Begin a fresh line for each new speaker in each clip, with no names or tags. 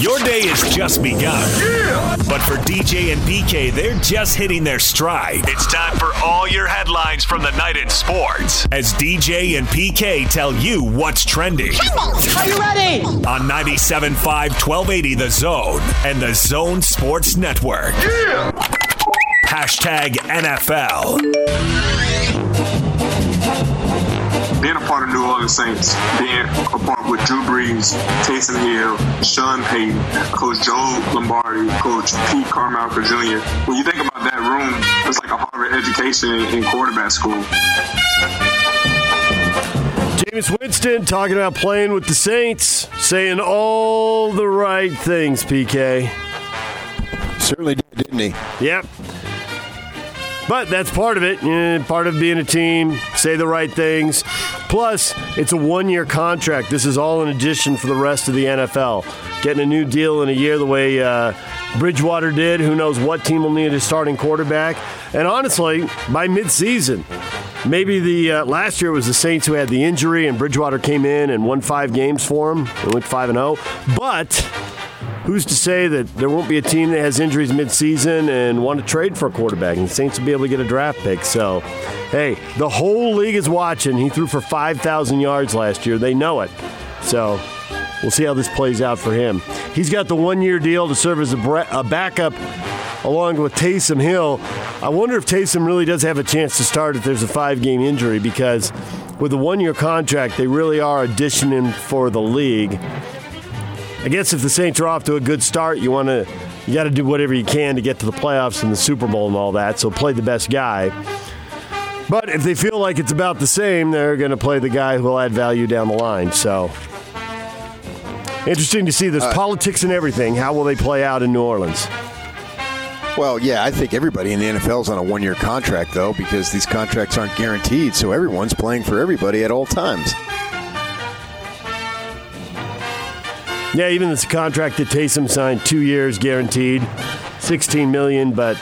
Your day has just begun. Yeah! But for DJ and PK, they're just hitting their stride. It's time for all your headlines from the night in sports as DJ and PK tell you what's trending.
Are you ready?
On 97.5 1280 The Zone and The Zone Sports Network. Yeah! Hashtag NFL.
Being a part of New Orleans Saints, being a part with Drew Brees, Taysom Hill, Sean Payton, Coach Joe Lombardi, Coach Pete Carmichael Jr. When you think about that room, it's like a Harvard education in quarterback school.
Jameis Winston talking about playing with the Saints, saying all the right things, PK.
Certainly did, didn't he?
Yep. But that's part of it. part of being a team, say the right things. Plus, it's a one year contract. This is all in addition for the rest of the NFL. Getting a new deal in a year the way uh, Bridgewater did. Who knows what team will need a starting quarterback. And honestly, by midseason, maybe the uh, last year was the Saints who had the injury and Bridgewater came in and won five games for them. They went 5 and 0. But who's to say that there won't be a team that has injuries midseason and want to trade for a quarterback? And the Saints will be able to get a draft pick. So, hey, the whole league is watching. He threw for 5,000 yards last year. They know it. So, we'll see how this plays out for him. He's got the one year deal to serve as a, bre- a backup along with Taysom Hill. I wonder if Taysom really does have a chance to start if there's a five game injury because with a one year contract, they really are auditioning for the league. I guess if the Saints are off to a good start, you want to you got to do whatever you can to get to the playoffs and the Super Bowl and all that. So play the best guy. But if they feel like it's about the same, they're going to play the guy who will add value down the line. So interesting to see. There's uh, politics and everything. How will they play out in New Orleans?
Well, yeah, I think everybody in the NFL is on a one year contract, though, because these contracts aren't guaranteed. So everyone's playing for everybody at all times.
Yeah, even this contract that Taysom signed, two years guaranteed, sixteen million. But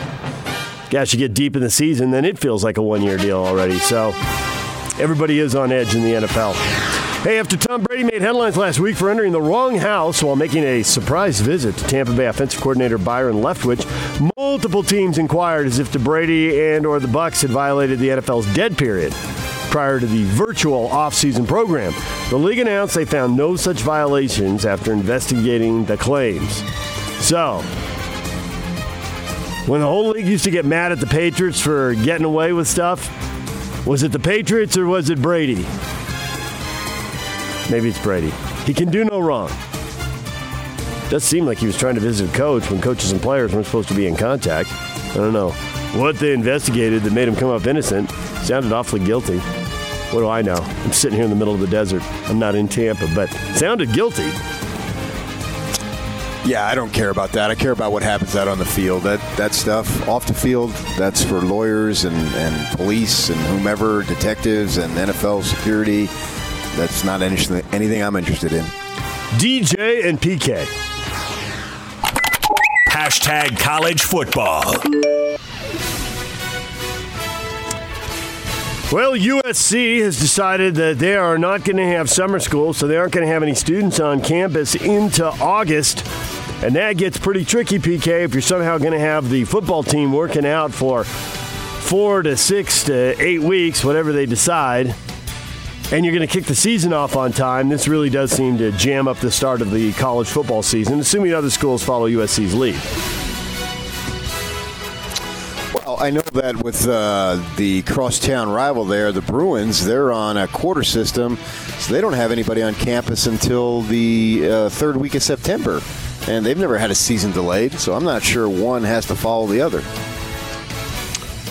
gosh, you get deep in the season, then it feels like a one-year deal already. So everybody is on edge in the NFL. Hey, after Tom Brady made headlines last week for entering the wrong house while making a surprise visit to Tampa Bay offensive coordinator Byron Leftwich, multiple teams inquired as if the Brady and or the Bucs had violated the NFL's dead period prior to the virtual offseason program. The league announced they found no such violations after investigating the claims. So, when the whole league used to get mad at the Patriots for getting away with stuff, was it the Patriots or was it Brady? Maybe it's Brady. He can do no wrong. Does seem like he was trying to visit a coach when coaches and players weren't supposed to be in contact. I don't know. What they investigated that made him come up innocent sounded awfully guilty. What do I know? I'm sitting here in the middle of the desert. I'm not in Tampa, but sounded guilty.
Yeah, I don't care about that. I care about what happens out on the field. That that stuff off the field, that's for lawyers and, and police and whomever, detectives and NFL security. That's not anything, anything I'm interested in.
DJ and PK.
Hashtag college football.
Well, USC has decided that they are not going to have summer school, so they aren't going to have any students on campus into August. And that gets pretty tricky, PK, if you're somehow going to have the football team working out for four to six to eight weeks, whatever they decide, and you're going to kick the season off on time. This really does seem to jam up the start of the college football season, assuming other schools follow USC's lead.
I know that with uh, the crosstown rival there, the Bruins, they're on a quarter system, so they don't have anybody on campus until the uh, third week of September. And they've never had a season delayed, so I'm not sure one has to follow the other.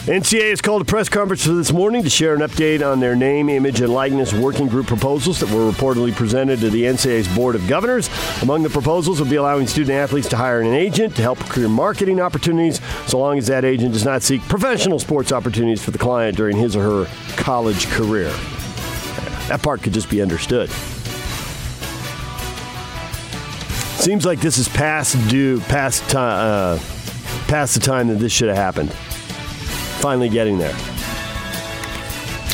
NCAA has called a press conference this morning to share an update on their name, image, and likeness working group proposals that were reportedly presented to the NCAA's Board of Governors. Among the proposals would be allowing student athletes to hire an agent to help career marketing opportunities, so long as that agent does not seek professional sports opportunities for the client during his or her college career. That part could just be understood. Seems like this is past due, past time, uh, past the time that this should have happened finally getting there.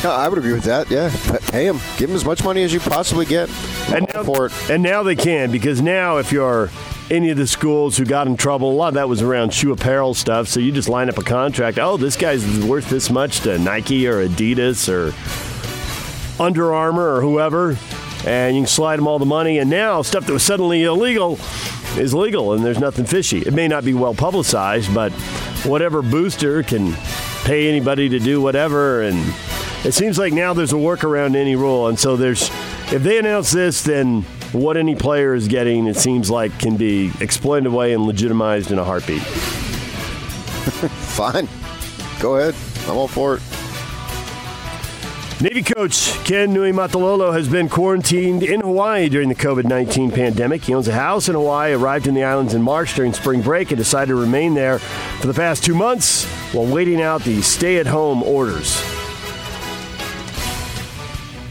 I would agree with that. Yeah, pay him. Give him as much money as you possibly get.
And now, for it. and now they can because now if you're any of the schools who got in trouble, a lot of that was around shoe apparel stuff. So you just line up a contract. Oh, this guy's worth this much to Nike or Adidas or Under Armour or whoever, and you can slide them all the money. And now stuff that was suddenly illegal is legal, and there's nothing fishy. It may not be well publicized, but whatever booster can pay anybody to do whatever and it seems like now there's a workaround to any rule, and so there's if they announce this, then what any player is getting, it seems like, can be explained away and legitimized in a heartbeat.
Fine, go ahead. I'm all for it.
Navy coach Ken Niumatalolo has been quarantined in Hawaii during the COVID 19 pandemic. He owns a house in Hawaii, arrived in the islands in March during spring break, and decided to remain there for the past two months while waiting out the stay at home orders.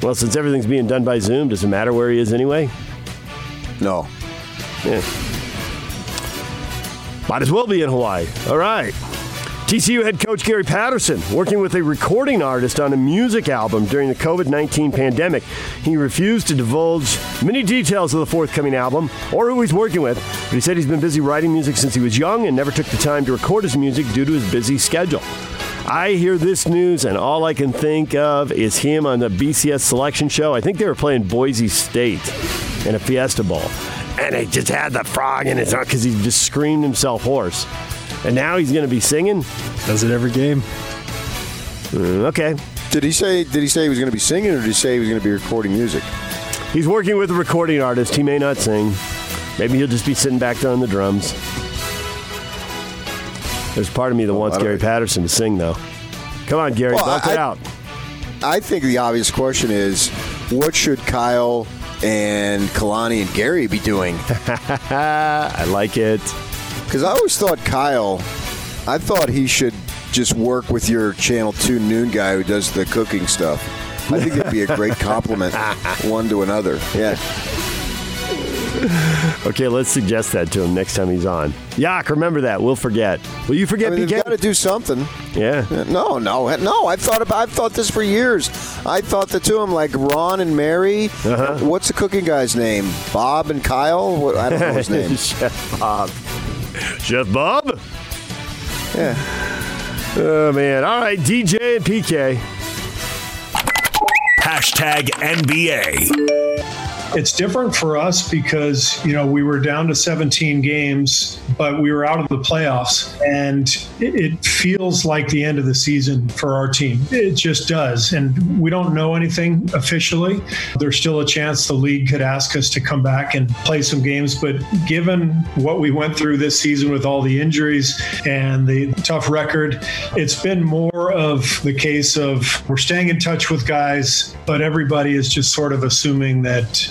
Well, since everything's being done by Zoom, does it matter where he is anyway?
No.
Yeah. Might as well be in Hawaii. All right. TCU head coach Gary Patterson working with a recording artist on a music album during the COVID 19 pandemic. He refused to divulge many details of the forthcoming album or who he's working with, but he said he's been busy writing music since he was young and never took the time to record his music due to his busy schedule. I hear this news, and all I can think of is him on the BCS selection show. I think they were playing Boise State in a Fiesta Bowl, and he just had the frog in his because he just screamed himself hoarse. And now he's going to be singing.
Does it every game?
Mm, okay.
Did he say? Did he say he was going to be singing, or did he say he was going to be recording music?
He's working with a recording artist. He may not sing. Maybe he'll just be sitting back there on the drums. There's part of me that wants Gary Patterson to sing, though. Come on, Gary, well, bump I, it out.
I think the obvious question is, what should Kyle and Kalani and Gary be doing?
I like it.
Because I always thought Kyle, I thought he should just work with your Channel 2 noon guy who does the cooking stuff. I think it'd be a great compliment one to another. Yeah.
okay, let's suggest that to him next time he's on. Yak, remember that. We'll forget. Will you forget?
I mean, got to do something.
Yeah.
No, no, no. I've thought about. I've thought this for years. I thought the two of them, like Ron and Mary. Uh-huh. What's the cooking guy's name? Bob and Kyle. What, I don't know his name.
Chef Bob. Chef Bob.
Yeah.
Oh man. All right, DJ and PK.
Hashtag NBA
it's different for us because you know we were down to 17 games but we were out of the playoffs and it feels like the end of the season for our team. It just does and we don't know anything officially. There's still a chance the league could ask us to come back and play some games but given what we went through this season with all the injuries and the tough record it's been more of the case of we're staying in touch with guys but everybody is just sort of assuming that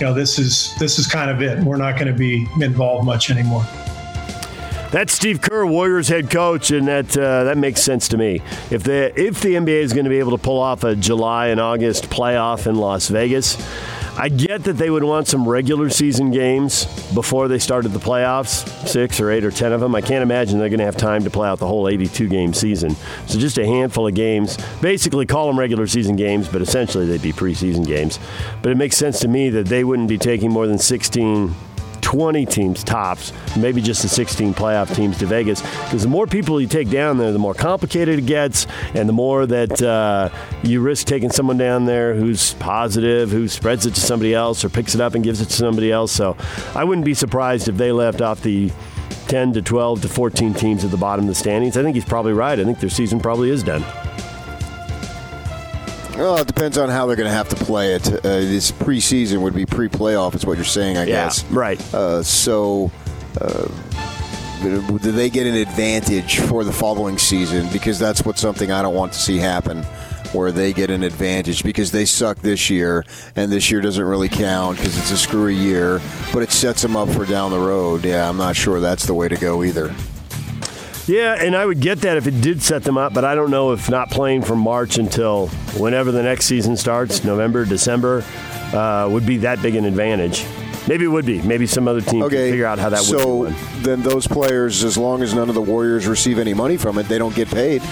you know, this is this is kind of it. We're not going to be involved much anymore.
That's Steve Kerr, Warriors head coach, and that uh, that makes sense to me. If the if the NBA is going to be able to pull off a July and August playoff in Las Vegas, I get that they would want some regular season games before they started the playoffs, six or eight or ten of them. I can't imagine they're going to have time to play out the whole 82 game season. So just a handful of games. Basically, call them regular season games, but essentially they'd be preseason games. But it makes sense to me that they wouldn't be taking more than 16 20 teams tops, maybe just the 16 playoff teams to Vegas. Because the more people you take down there, the more complicated it gets, and the more that uh, you risk taking someone down there who's positive, who spreads it to somebody else or picks it up and gives it to somebody else. So I wouldn't be surprised if they left off the 10 to 12 to 14 teams at the bottom of the standings. I think he's probably right. I think their season probably is done.
Well, it depends on how they're going to have to play it. Uh, this preseason would be pre-playoff, is what you're saying, I
yeah,
guess.
Right.
Uh, so, uh, do they get an advantage for the following season? Because that's what something I don't want to see happen, where they get an advantage because they suck this year, and this year doesn't really count because it's a screwy year, but it sets them up for down the road. Yeah, I'm not sure that's the way to go either.
Yeah, and I would get that if it did set them up, but I don't know if not playing from March until whenever the next season starts, November, December, uh, would be that big an advantage. Maybe it would be. Maybe some other team
okay,
can figure out how that
so
would.
So then those players, as long as none of the Warriors receive any money from it, they don't get paid.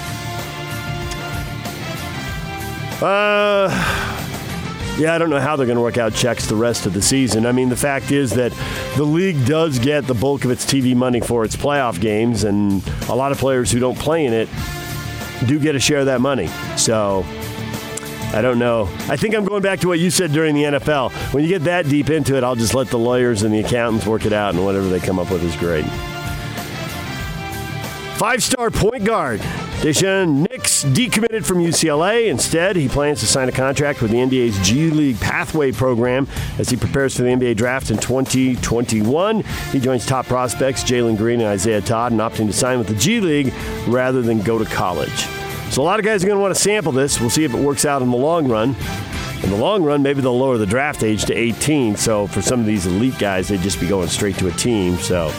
Uh, yeah, I don't know how they're going to work out checks the rest of the season. I mean, the fact is that the league does get the bulk of its TV money for its playoff games, and a lot of players who don't play in it do get a share of that money. So I don't know. I think I'm going back to what you said during the NFL. When you get that deep into it, I'll just let the lawyers and the accountants work it out, and whatever they come up with is great. Five star point guard. Daishen Nix decommitted from UCLA. Instead, he plans to sign a contract with the NBA's G League Pathway program as he prepares for the NBA draft in 2021. He joins top prospects Jalen Green and Isaiah Todd in opting to sign with the G League rather than go to college. So a lot of guys are going to want to sample this. We'll see if it works out in the long run. In the long run, maybe they'll lower the draft age to 18. So for some of these elite guys, they'd just be going straight to a team. So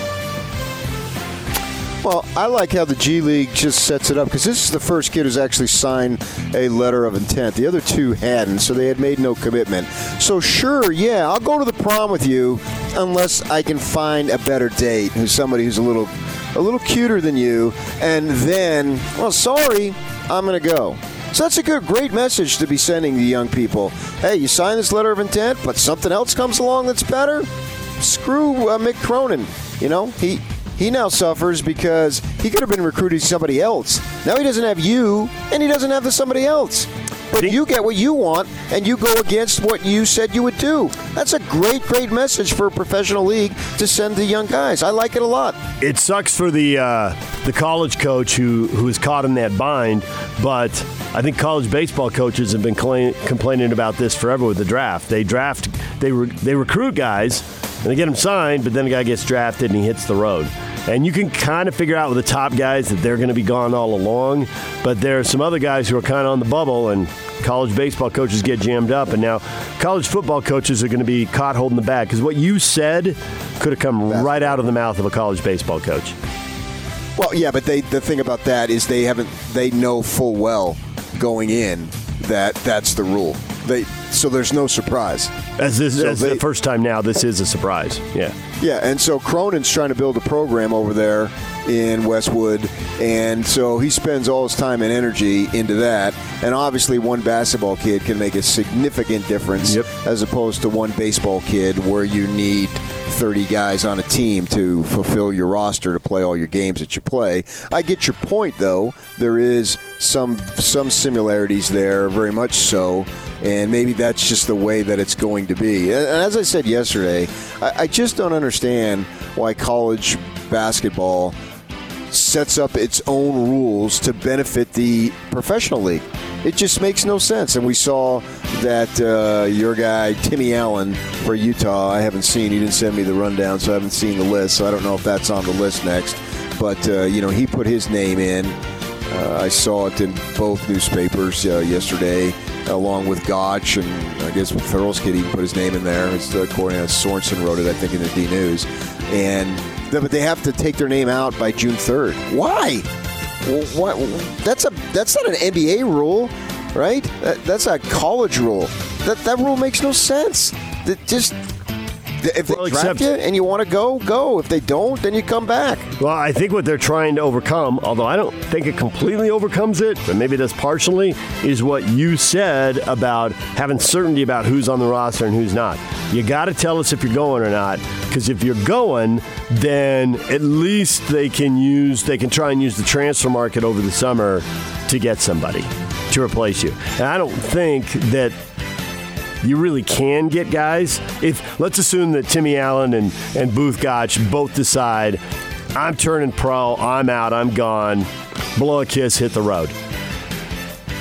well, I like how the G League just sets it up because this is the first kid who's actually signed a letter of intent. The other two hadn't, so they had made no commitment. So, sure, yeah, I'll go to the prom with you unless I can find a better date who's somebody who's a little a little cuter than you, and then, well, sorry, I'm to go. So that's a good, great message to be sending to young people. Hey, you sign this letter of intent, but something else comes along that's better. Screw uh, Mick Cronin. You know, he he now suffers because he could have been recruiting somebody else. Now he doesn't have you, and he doesn't have the somebody else. But you get what you want, and you go against what you said you would do. That's a great, great message for a professional league to send to young guys. I like it a lot.
It sucks for the uh, the college coach who who is caught in that bind, but I think college baseball coaches have been complaining about this forever with the draft. They draft, they re- they recruit guys, and they get him signed, but then the guy gets drafted and he hits the road. And you can kind of figure out with the top guys that they're going to be gone all along. But there are some other guys who are kind of on the bubble, and college baseball coaches get jammed up. And now college football coaches are going to be caught holding the bag because what you said could have come That's right out of the mouth of a college baseball coach.
Well, yeah, but they, the thing about that is they haven't they know full well going in that that's the rule. They so there's no surprise.
As this so as they, the first time now, this is a surprise. Yeah.
Yeah, and so Cronin's trying to build a program over there in Westwood, and so he spends all his time and energy into that. And obviously, one basketball kid can make a significant difference yep. as opposed to one baseball kid where you need 30 guys on a team to fulfill your roster to play all your games that you play. I get your point, though. There is some some similarities there, very much so and maybe that's just the way that it's going to be. And as I said yesterday, I, I just don't understand why college basketball sets up its own rules to benefit the professional league. It just makes no sense. And we saw that uh, your guy, Timmy Allen, for Utah, I haven't seen. He didn't send me the rundown, so I haven't seen the list. So I don't know if that's on the list next. But, uh, you know, he put his name in. Uh, I saw it in both newspapers uh, yesterday along with Gach and I guess Thurlskid even put his name in there. It's uh, according to Sorensen wrote it, I think, in the D News. And but they have to take their name out by June third. Why? Well, That's a that's not an NBA rule, right? That, that's a college rule. That that rule makes no sense. That just if they well, draft you and you want to go, go. If they don't, then you come back.
Well, I think what they're trying to overcome, although I don't think it completely overcomes it, but maybe it does partially, is what you said about having certainty about who's on the roster and who's not. You got to tell us if you're going or not, because if you're going, then at least they can use, they can try and use the transfer market over the summer to get somebody to replace you. And I don't think that you really can get guys. If let's assume that Timmy Allen and, and Both Gach both decide, I'm turning pro, I'm out, I'm gone, blow a kiss, hit the road.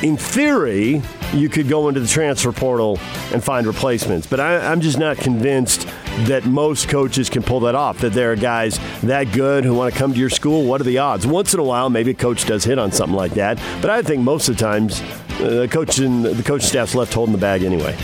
In theory, you could go into the transfer portal and find replacements, but I, I'm just not convinced that most coaches can pull that off. That there are guys that good who want to come to your school. What are the odds? Once in a while, maybe a coach does hit on something like that, but I think most of the times, uh, the coach and the coach staff's left holding the bag anyway.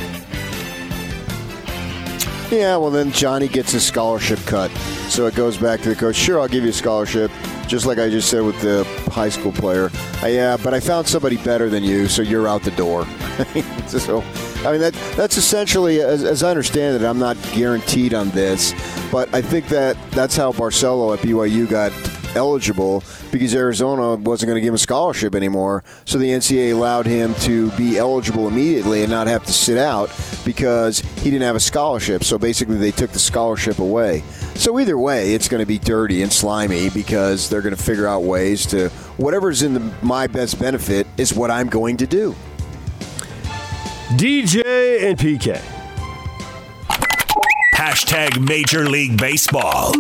Yeah, well, then Johnny gets his scholarship cut. So it goes back to the coach. Sure, I'll give you a scholarship, just like I just said with the high school player. Uh, yeah, but I found somebody better than you, so you're out the door. so, I mean, that that's essentially, as, as, I understand it, I'm not guaranteed on this, but I think that that's how Barcelo at BYU got eligible because Arizona wasn't going to give him a scholarship anymore. So the NCAA allowed him to be eligible immediately and not have to sit out because he didn't have a scholarship. So basically, they took the scholarship away. So either way, it's going to be dirty and slimy because they're going to figure out ways to whatever's in the, my best benefit is what I'm going to do.
DJ and PK.
Hashtag Major League Baseball.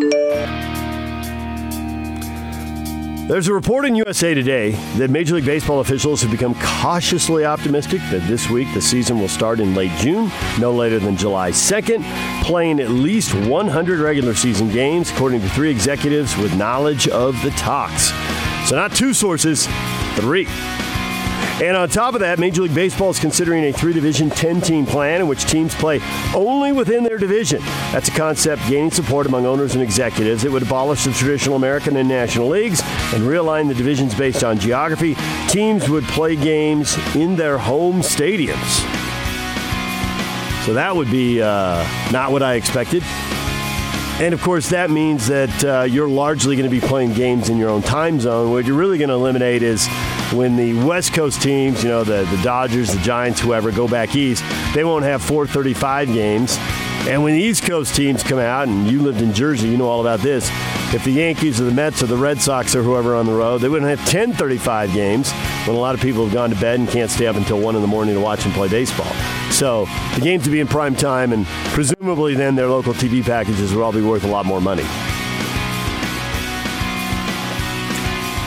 There's a report in USA Today that Major League Baseball officials have become cautiously optimistic that this week the season will start in late June, no later than July 2nd, playing at least 100 regular season games, according to three executives with knowledge of the talks. So, not two sources, three. And on top of that, Major League Baseball is considering a three division 10 team plan in which teams play only within their division. That's a concept gaining support among owners and executives. It would abolish the traditional American and National Leagues and realign the divisions based on geography. Teams would play games in their home stadiums. So that would be uh, not what I expected. And of course, that means that uh, you're largely going to be playing games in your own time zone. What you're really going to eliminate is when the West Coast teams, you know, the, the Dodgers, the Giants, whoever, go back east, they won't have 435 games. And when the East Coast teams come out, and you lived in Jersey, you know all about this. If the Yankees or the Mets or the Red Sox or whoever on the road, they wouldn't have 1035 games when a lot of people have gone to bed and can't stay up until 1 in the morning to watch and play baseball. So the games would be in prime time, and presumably then their local TV packages would all be worth a lot more money.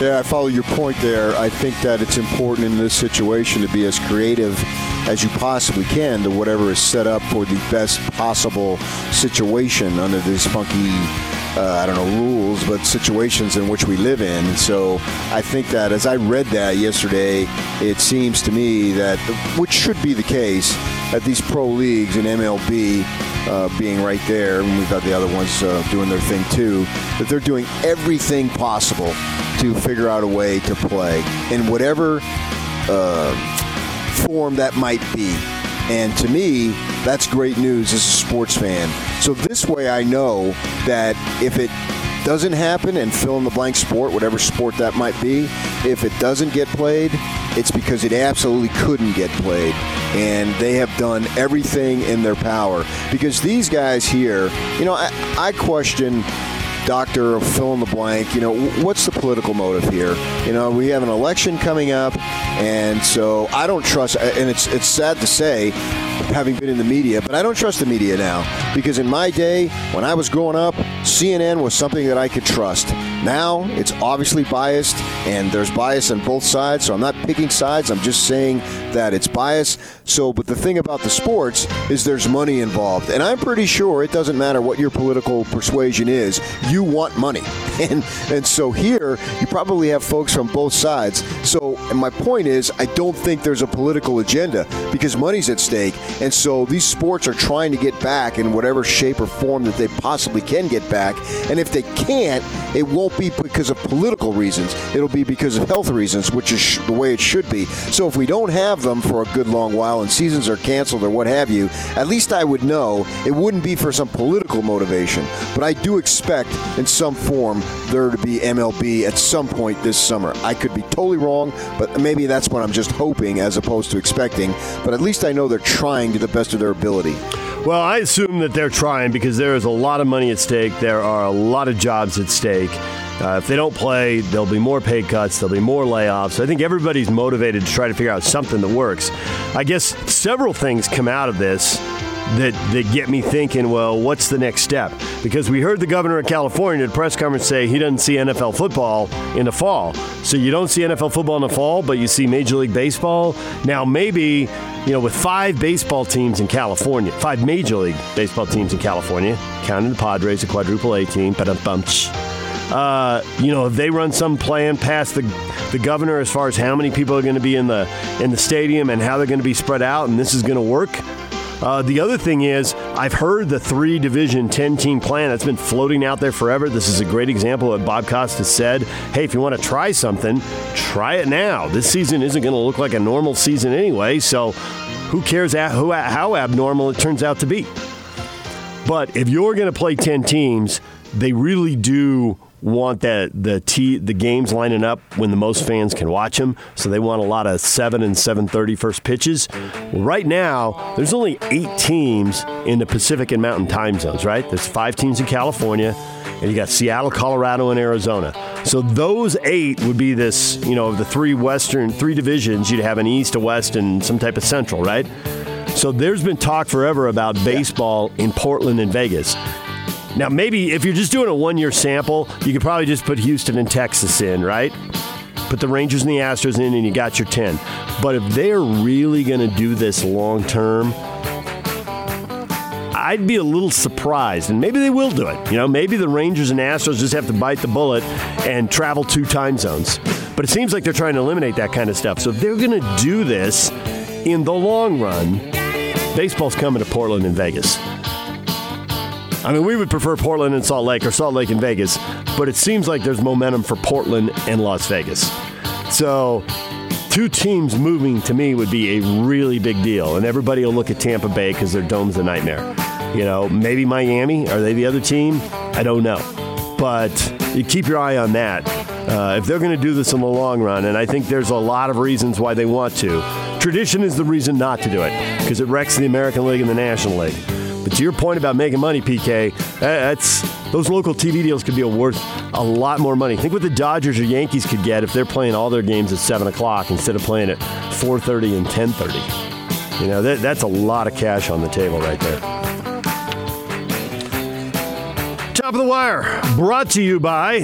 Yeah, I follow your point there. I think that it's important in this situation to be as creative as you possibly can to whatever is set up for the best possible situation under this funky, uh, I don't know, rules, but situations in which we live in. So I think that as I read that yesterday, it seems to me that, which should be the case, that these pro leagues and MLB uh, being right there, and we've got the other ones uh, doing their thing too, that they're doing everything possible to figure out a way to play in whatever uh, form that might be. And to me, that's great news as a sports fan. So this way I know that if it doesn't happen and fill in the blank sport, whatever sport that might be, if it doesn't get played, it's because it absolutely couldn't get played. And they have done everything in their power. Because these guys here, you know, I, I question doctor fill in the blank. You know, what's the political motive here? You know, we have an election coming up, and so I don't trust. And it's it's sad to say, having been in the media, but I don't trust the media now because in my day, when I was growing up, CNN was something that I could trust. Now it's obviously biased, and there's bias on both sides. So I'm not picking sides. I'm just saying that it's bias. So, but the thing about the sports is there's money involved, and I'm pretty sure it doesn't matter what your political persuasion is. You want money, and and so here you probably have folks from both sides. So, and my point is, I don't think there's a political agenda because money's at stake, and so these sports are trying to get back in whatever shape or form that they possibly can get back. And if they can't, it won't be because of political reasons. It'll be because of health reasons, which is the way it should be. So if we don't have them for a good long while and seasons are canceled or what have you, at least I would know it wouldn't be for some political motivation. But I do expect in some form there to be MLB at some point this summer. I could be totally wrong, but maybe that's what I'm just hoping as opposed to expecting. But at least I know they're trying to the best of their ability.
Well, I assume that they're trying because there is a lot of money at stake. There are a lot of jobs at stake. Uh, if they don't play, there'll be more pay cuts, there'll be more layoffs. I think everybody's motivated to try to figure out something that works. I guess several things come out of this that, that get me thinking, well, what's the next step? Because we heard the governor of California at a press conference say he doesn't see NFL football in the fall. So you don't see NFL football in the fall, but you see Major League Baseball. Now, maybe, you know, with five baseball teams in California, five Major League Baseball teams in California, counting the Padres, a quadruple A team, but uh, you know, if they run some plan past the the governor as far as how many people are going to be in the in the stadium and how they're going to be spread out, and this is going to work. Uh, the other thing is, I've heard the three division 10 team plan that's been floating out there forever. This is a great example of what Bob Costas said. Hey, if you want to try something, try it now. This season isn't going to look like a normal season anyway, so who cares how abnormal it turns out to be? But if you're going to play 10 teams, they really do want the the t- the games lining up when the most fans can watch them. So they want a lot of seven and seven thirty first pitches. Right now, there's only eight teams in the Pacific and Mountain time zones. Right, there's five teams in California, and you got Seattle, Colorado, and Arizona. So those eight would be this, you know, the three Western, three divisions. You'd have an East, a West, and some type of Central, right? So there's been talk forever about baseball in Portland and Vegas. Now, maybe if you're just doing a one year sample, you could probably just put Houston and Texas in, right? Put the Rangers and the Astros in, and you got your 10. But if they're really going to do this long term, I'd be a little surprised, and maybe they will do it. You know, maybe the Rangers and Astros just have to bite the bullet and travel two time zones. But it seems like they're trying to eliminate that kind of stuff. So if they're going to do this in the long run, baseball's coming to Portland and Vegas. I mean, we would prefer Portland and Salt Lake or Salt Lake and Vegas, but it seems like there's momentum for Portland and Las Vegas. So, two teams moving to me would be a really big deal, and everybody will look at Tampa Bay because their dome's a nightmare. You know, maybe Miami. Are they the other team? I don't know. But you keep your eye on that. Uh, if they're going to do this in the long run, and I think there's a lot of reasons why they want to. Tradition is the reason not to do it because it wrecks the American League and the National League. But to your point about making money, PK, eh, that's those local TV deals could be worth a lot more money. Think what the Dodgers or Yankees could get if they're playing all their games at seven o'clock instead of playing at 4:30 and 10:30. You know that, that's a lot of cash on the table right there. Top of the wire, brought to you by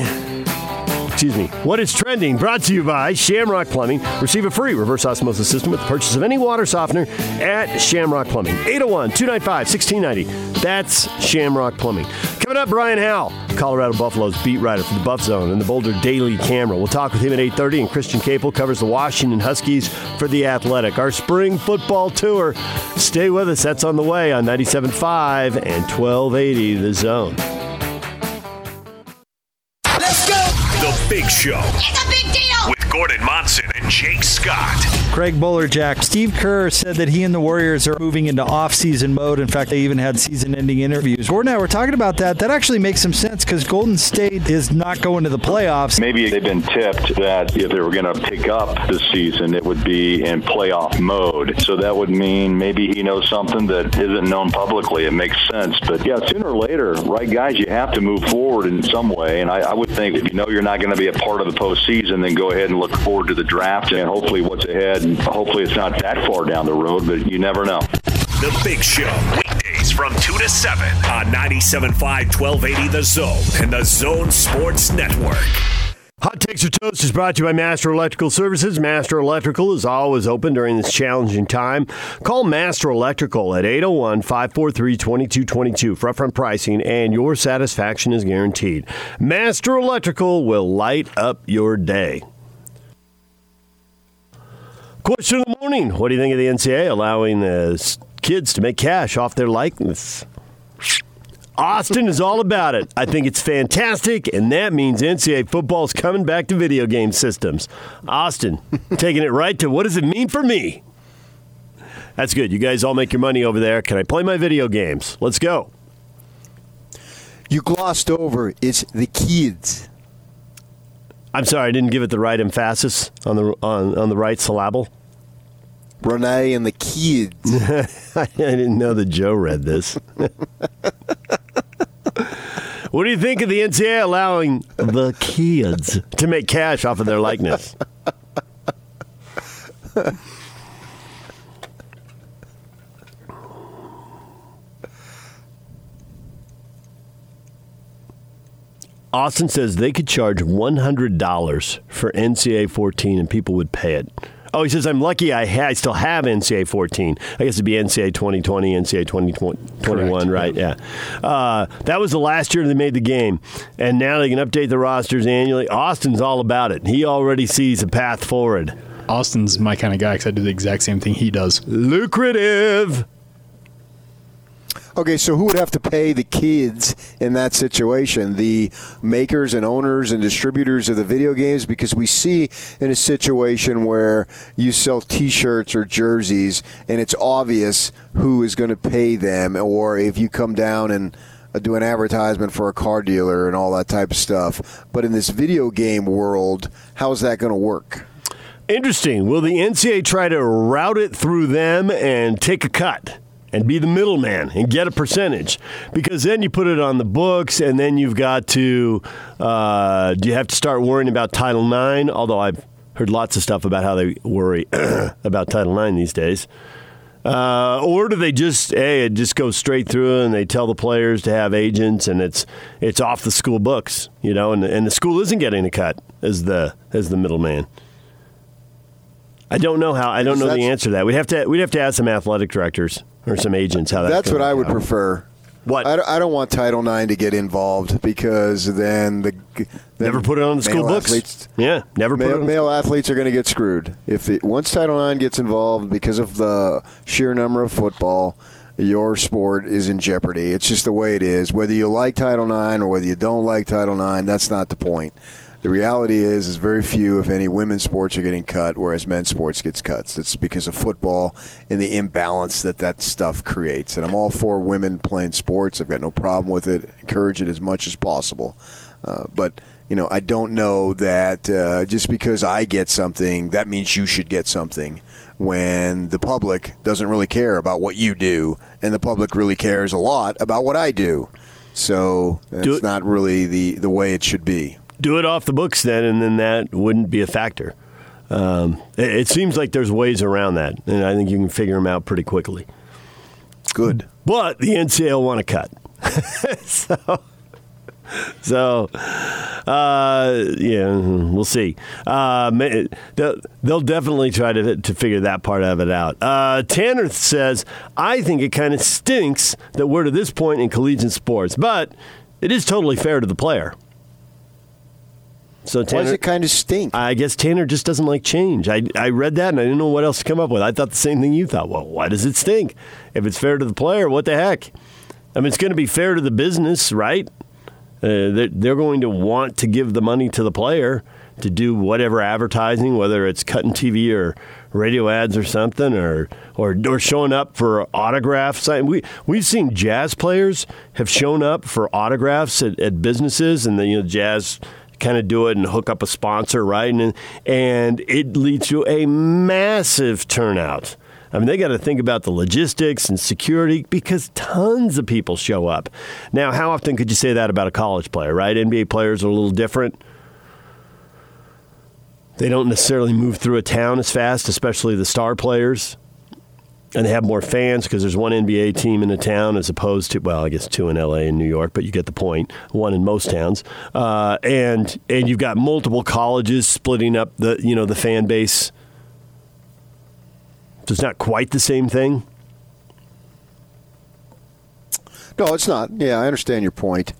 excuse me, what is trending brought to you by Shamrock Plumbing. Receive a free reverse osmosis system with the purchase of any water softener at Shamrock Plumbing. 801 295 1690. That's Shamrock Plumbing. Coming up, Brian Howell, Colorado Buffaloes beat writer for the Buff Zone and the Boulder Daily Camera. We'll talk with him at 8.30, and Christian Caple covers the Washington Huskies for The Athletic. Our spring football tour. Stay with us. That's on the way on 97.5 and 1280 The Zone.
Show.
Craig Bolerjack. Steve Kerr said that he and the Warriors are moving into off-season mode. In fact, they even had season-ending interviews. Gordon and I were talking about that. That actually makes some sense because Golden State is not going to the playoffs.
Maybe they've been tipped that if they were going to pick up this season, it would be in playoff mode. So that would mean maybe he knows something that isn't known publicly. It makes sense. But yeah, sooner or later, right, guys, you have to move forward in some way. And I, I would think if you know you're not going to be a part of the postseason, then go ahead and look forward to the draft and hopefully what's ahead. And hopefully it's not that far down the road, but you never know.
The Big Show, weekdays from 2 to 7 on 97.5 1280 The Zone and The Zone Sports Network.
Hot Takes or Toast is brought to you by Master Electrical Services. Master Electrical is always open during this challenging time. Call Master Electrical at 801 543 2222 for upfront pricing, and your satisfaction is guaranteed. Master Electrical will light up your day. Question of the morning What do you think of the NCAA allowing uh, the kids to make cash off their likeness? Austin is all about it. I think it's fantastic, and that means NCAA football is coming back to video game systems. Austin, taking it right to what does it mean for me? That's good. You guys all make your money over there. Can I play my video games? Let's go.
You glossed over it's the kids.
I'm sorry, I didn't give it the right emphasis on the on, on the right syllable.
Renee and the kids.
I didn't know that Joe read this. what do you think of the NCAA allowing the kids to make cash off of their likeness? Austin says they could charge $100 for NCAA 14 and people would pay it. Oh, he says, I'm lucky I, ha- I still have NCAA 14. I guess it'd be NCAA 2020, NCAA 2021, right? Yeah. Uh, that was the last year they made the game. And now they can update the rosters annually. Austin's all about it. He already sees a path forward.
Austin's my kind of guy because I do the exact same thing he does.
Lucrative.
Okay, so who would have to pay the kids in that situation? The makers and owners and distributors of the video games? Because we see in a situation where you sell t shirts or jerseys and it's obvious who is going to pay them, or if you come down and uh, do an advertisement for a car dealer and all that type of stuff. But in this video game world, how is that going to work?
Interesting. Will the NCAA try to route it through them and take a cut? And be the middleman and get a percentage because then you put it on the books and then you've got to uh, do you have to start worrying about title ix although i've heard lots of stuff about how they worry about title ix these days uh, or do they just hey it just goes straight through and they tell the players to have agents and it's it's off the school books you know and, and the school isn't getting a cut as the as the middleman I don't know how. I don't know the answer to that. We'd have to. We'd have to ask some athletic directors or some agents how that.
That's what I would out. prefer.
What
I, don't want Title IX to get involved because then the then
never put it on the school books.
Athletes,
yeah, never
male,
put it.
male athletes are going to get screwed if the, once Title IX gets involved because of the sheer number of football. Your sport is in jeopardy. It's just the way it is. Whether you like Title IX or whether you don't like Title IX, that's not the point. The reality is, is very few, if any, women's sports are getting cut, whereas men's sports gets cuts. It's because of football and the imbalance that that stuff creates. And I'm all for women playing sports. I've got no problem with it. Encourage it as much as possible. Uh, but you know, I don't know that uh, just because I get something, that means you should get something. When the public doesn't really care about what you do, and the public really cares a lot about what I do. So it's not really the, the way it should be
do it off the books then, and then that wouldn't be a factor. Um, it, it, seems like there's ways around that, and I think you can figure them out pretty quickly.
Good,
but the NCAA will want to cut. so, so uh, yeah, we'll see. Uh, they'll, they'll, definitely try to to figure that part of it out. Uh, Tanner says, "I think it kind of stinks that we're to this point in collegiate sports, but it is totally fair to the player."
So Tanner, why does it kind of stink?
I guess Tanner just doesn't like change. I, I read that and I didn't know what else to come up with. I thought the same thing you thought. Well, why does it stink? If it's fair to the player, what the heck? I mean, it's going to be fair to the business, right? Uh, they're, they're going to want to give the money to the player to do whatever advertising, whether it's cutting TV or radio ads or something, or or, or showing up for autographs. We we've seen jazz players have shown up for autographs at, at businesses, and the you know jazz kind of do it and hook up a sponsor, right? And and it leads to a massive turnout. I mean, they got to think about the logistics and security because tons of people show up. Now, how often could you say that about a college player, right? NBA players are a little different. They don't necessarily move through a town as fast, especially the star players and they have more fans because there's one NBA team in a town as opposed to well, I guess two in LA and New York, but you get the point. One in most towns, uh, and and you've got multiple colleges splitting up the you know the fan base. So it's not quite the same thing.
No, it's not. Yeah, I understand your point.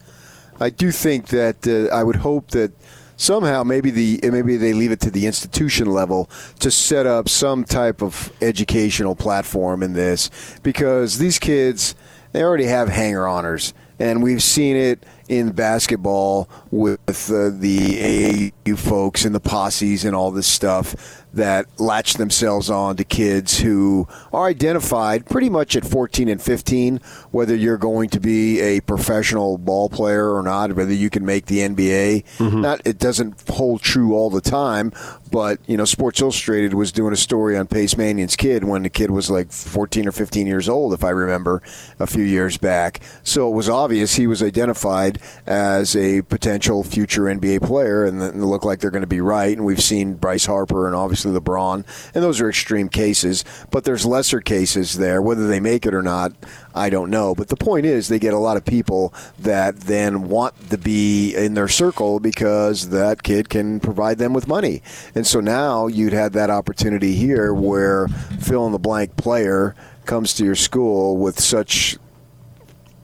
I do think that uh, I would hope that somehow maybe the maybe they leave it to the institution level to set up some type of educational platform in this because these kids they already have hanger honors and we've seen it in basketball with uh, the AAU folks and the posses and all this stuff that latch themselves on to kids who are identified pretty much at 14 and 15, whether you're going to be a professional ball player or not, whether you can make the NBA. Mm-hmm. Not it doesn't hold true all the time, but you know, Sports Illustrated was doing a story on Pace Mannion's kid when the kid was like 14 or 15 years old, if I remember, a few years back. So it was obvious he was identified as a potential future NBA player, and it looked like they're going to be right. And we've seen Bryce Harper and obviously LeBron, and those are extreme cases. But there's lesser cases there. Whether they make it or not, I don't know. But the point is, they get a lot of people that then want to be in their circle because that kid can provide them with money. And so now you'd have that opportunity here where fill in the blank player comes to your school with such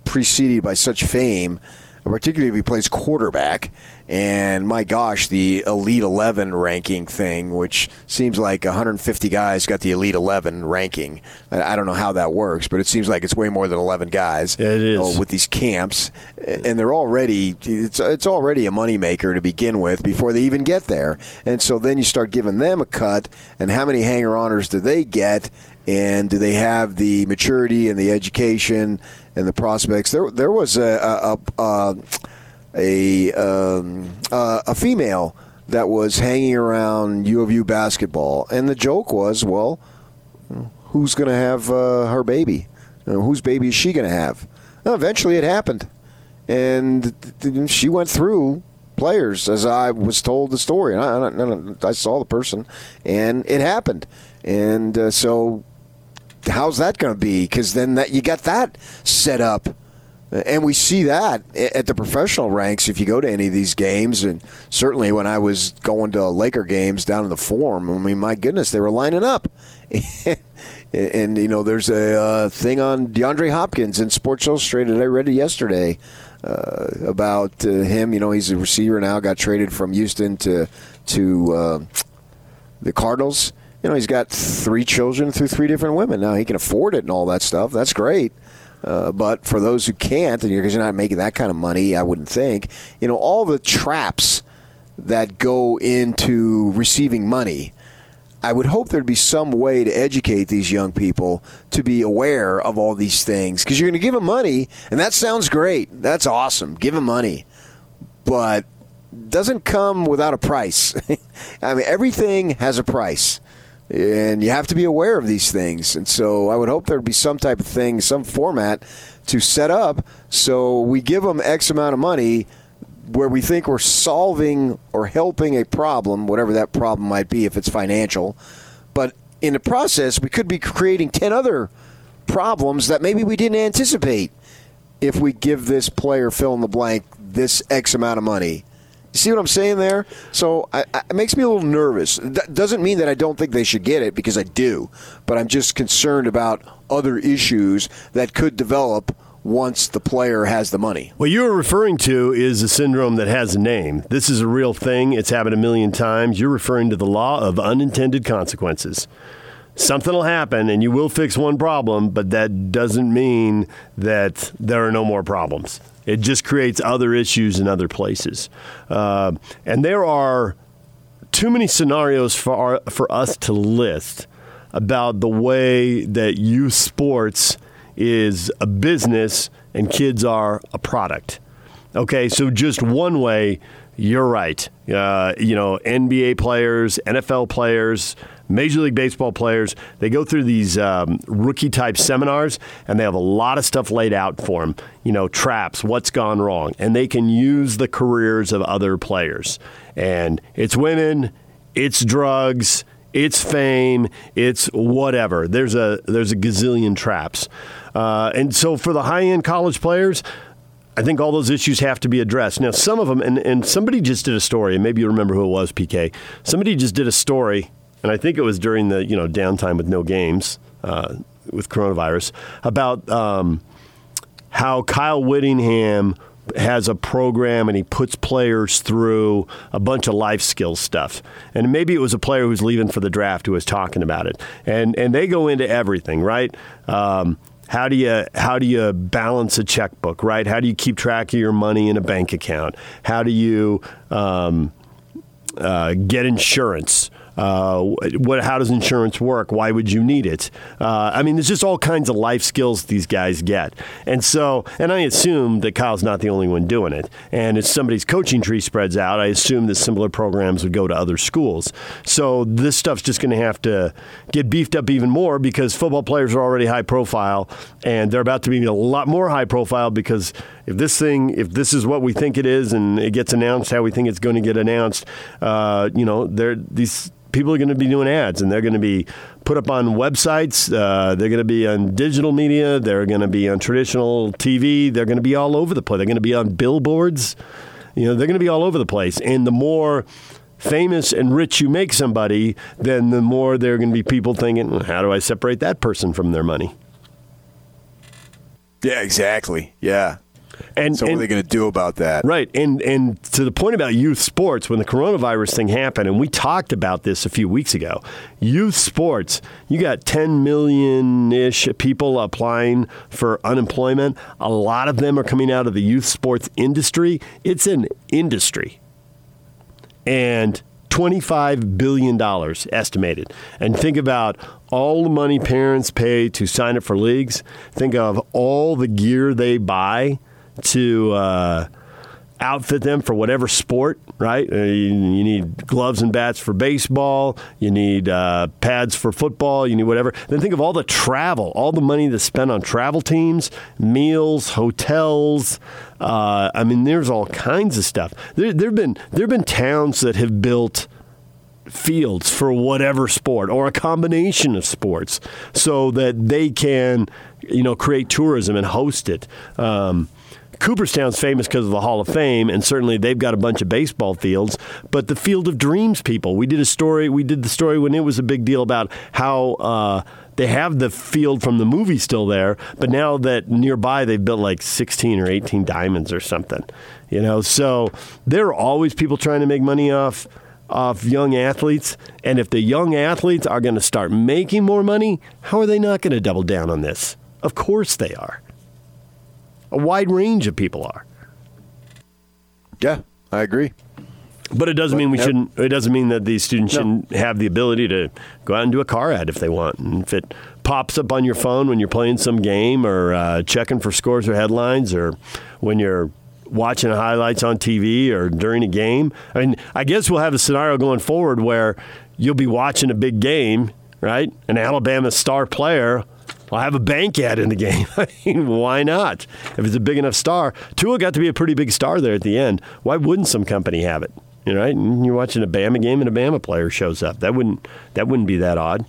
preceded by such fame, particularly if he plays quarterback and my gosh, the Elite 11 ranking thing, which seems like 150 guys got the Elite 11 ranking. I don't know how that works, but it seems like it's way more than 11 guys.
Yeah, it is.
Uh, with these camps, and they're already it's it's already a moneymaker to begin with before they even get there. And so then you start giving them a cut, and how many hanger honors do they get? And do they have the maturity and the education and the prospects. There, there was a a a, a, um, a female that was hanging around U of U basketball, and the joke was, well, who's going to have uh, her baby? You know, whose baby is she going to have? Well, eventually, it happened, and she went through players as I was told the story. And I, I, I saw the person, and it happened. And uh, so, how's that going to be? Because then that you got that set up. And we see that at the professional ranks if you go to any of these games. And certainly when I was going to Laker games down in the Forum, I mean, my goodness, they were lining up. and, you know, there's a uh, thing on DeAndre Hopkins in Sports Illustrated. I read it yesterday uh, about uh, him. You know, he's a receiver now. Got traded from Houston to to uh, the Cardinals. You know, he's got three children through three different women. Now he can afford it and all that stuff. That's great. Uh, but for those who can't, and because you're not making that kind of money, I wouldn't think. You know, all the traps that go into receiving money I would hope there'd be some way to educate these young people to be aware of all these things because you're going to give them money, and that sounds great. That's awesome. Give them money, but doesn't come without a price. I mean, everything has a price. And you have to be aware of these things. And so I would hope there'd be some type of thing, some format to set up so we give them X amount of money where we think we're solving or helping a problem, whatever that problem might be, if it's financial. But in the process, we could be creating 10 other problems that maybe we didn't anticipate if we give this player fill in the blank this X amount of money. You see what I'm saying there? So I, I, it makes me a little nervous. That doesn't mean that I don't think they should get it because I do, but I'm just concerned about other issues that could develop once the player has the money.
What you're referring to is a syndrome that has a name. This is a real thing. It's happened a million times. You're referring to the law of unintended consequences. Something will happen and you will fix one problem, but that doesn't mean that there are no more problems. It just creates other issues in other places. Uh, and there are too many scenarios for, our, for us to list about the way that youth sports is a business and kids are a product. Okay, so just one way, you're right. Uh, you know, NBA players, NFL players, Major League Baseball players, they go through these um, rookie type seminars and they have a lot of stuff laid out for them. You know, traps, what's gone wrong. And they can use the careers of other players. And it's women, it's drugs, it's fame, it's whatever. There's a, there's a gazillion traps. Uh, and so for the high end college players, I think all those issues have to be addressed. Now, some of them, and, and somebody just did a story, and maybe you remember who it was, PK. Somebody just did a story, and I think it was during the you know downtime with no games uh, with coronavirus about um, how Kyle Whittingham has a program and he puts players through a bunch of life skills stuff. And maybe it was a player who's leaving for the draft who was talking about it. And and they go into everything, right? Um, how do you how do you balance a checkbook, right? How do you keep track of your money in a bank account? How do you um, uh, get insurance? Uh, what? How does insurance work? Why would you need it? Uh, I mean, there's just all kinds of life skills these guys get, and so, and I assume that Kyle's not the only one doing it. And if somebody's coaching tree spreads out, I assume that similar programs would go to other schools. So this stuff's just going to have to get beefed up even more because football players are already high profile, and they're about to be a lot more high profile because if this thing, if this is what we think it is, and it gets announced how we think it's going to get announced, uh, you know, there these people are going to be doing ads and they're going to be put up on websites. Uh, they're going to be on digital media. They're going to be on traditional TV. They're going to be all over the place. They're going to be on billboards. You know, they're going to be all over the place. And the more famous and rich you make somebody, then the more there are going to be people thinking, how do I separate that person from their money?
Yeah, exactly. Yeah.
And,
so, what
and,
are they going to do about that?
Right. And and to the point about youth sports, when the coronavirus thing happened, and we talked about this a few weeks ago, youth sports, you got 10 million ish people applying for unemployment. A lot of them are coming out of the youth sports industry. It's an industry. And $25 billion estimated. And think about all the money parents pay to sign up for leagues. Think of all the gear they buy to uh, outfit them for whatever sport, right? Uh, you, need gloves and bats for baseball. You need uh, pads for football. You need whatever. Then think of all the travel, all the money that's spent on travel teams, meals, hotels. Uh, I mean, there's all kinds of stuff. There, there've been there've been towns that have built fields for whatever sport or a combination of sports so that they can you know create tourism and host it um, Cooperstown's famous because of the Hall of Fame, and certainly they've got a bunch of baseball fields. But the Field of Dreams people, we did a story. We did the story when it was a big deal about how. Uh, they have the field from the movie still there, but now that nearby they've built like 16 or 18 diamonds or something, you know. So there are always people trying to make money off off young athletes, and if the young athletes are going to start making more money, how are they not going to double down on this? Of course they are a wide range of people are.
Yeah, I agree.
But it doesn't mean we shouldn't. It doesn't mean that these students no. shouldn't have the ability to go out and do a car ad if they want. And if it pops up on your phone when you're playing some game or uh, checking for scores or headlines, or when you're watching highlights on TV or during a game. I mean, I guess we'll have a scenario going forward where you'll be watching a big game, right? An Alabama star player I'll have a bank ad in the game. I mean, why not? If it's a big enough star, Tua got to be a pretty big star there at the end. Why wouldn't some company have it? You know, right? And you're watching a Bama game and a Bama player shows up. That wouldn't that wouldn't be that odd.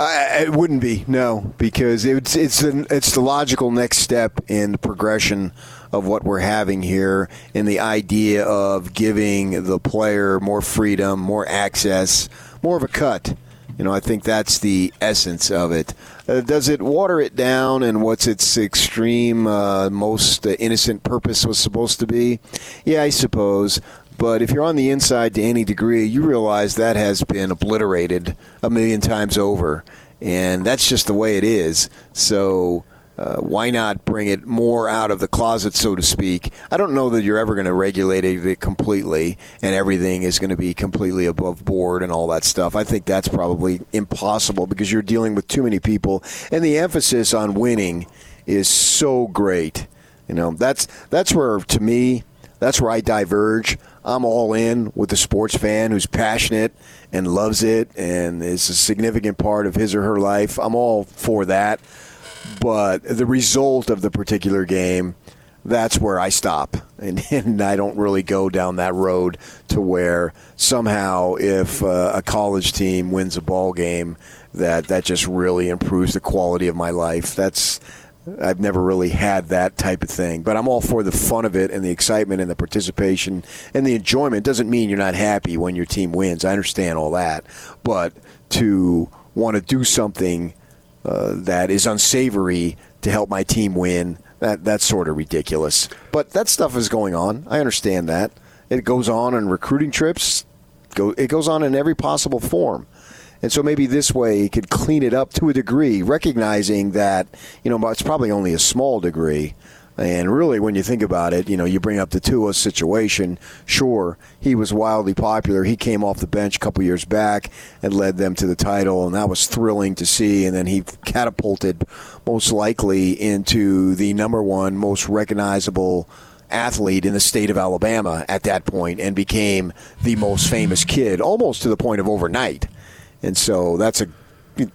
It wouldn't be no, because it's it's an, it's the logical next step in the progression of what we're having here, in the idea of giving the player more freedom, more access, more of a cut you know, I think that's the essence of it. Uh, does it water it down and what's its extreme, uh, most uh, innocent purpose was supposed to be? Yeah, I suppose. But if you're on the inside to any degree, you realize that has been obliterated a million times over. And that's just the way it is. So uh, why not bring it more out of the closet, so to speak? I don't know that you're ever going to regulate it completely and everything is going to be completely above board and all that stuff. I think that's probably impossible because you're dealing with too many people, and the emphasis on winning is so great. You know, that's that's where to me, that's where I diverge. I'm all in with the sports fan who's passionate and loves it and is a significant part of his or her life. I'm all for that but the result of the particular game, that's where I stop. And, and I don't really go down that road to where somehow if uh, a college team wins a ball game, that that just really improves the quality of my life. That's I've never really had that type of thing, but I'm all for the fun of it and the excitement and the participation and the enjoyment. Doesn't mean you're not happy when your team wins. I understand all that, but to want to do something uh, that is unsavory to help my team win. That that's sort of ridiculous. But that stuff is going on. I understand that. It goes on on recruiting trips. Go, it goes on in every possible form. And so maybe this way it could clean it up to a degree, recognizing that, you know, it's probably only a small degree, and really, when you think about it, you know, you bring up the Tua situation. Sure, he was wildly popular. He came off the bench a couple years back and led them to the title, and that was thrilling to see. And then he catapulted, most likely, into the number one most recognizable athlete in the state of Alabama at that point, and became the most famous kid, almost to the point of overnight. And so that's a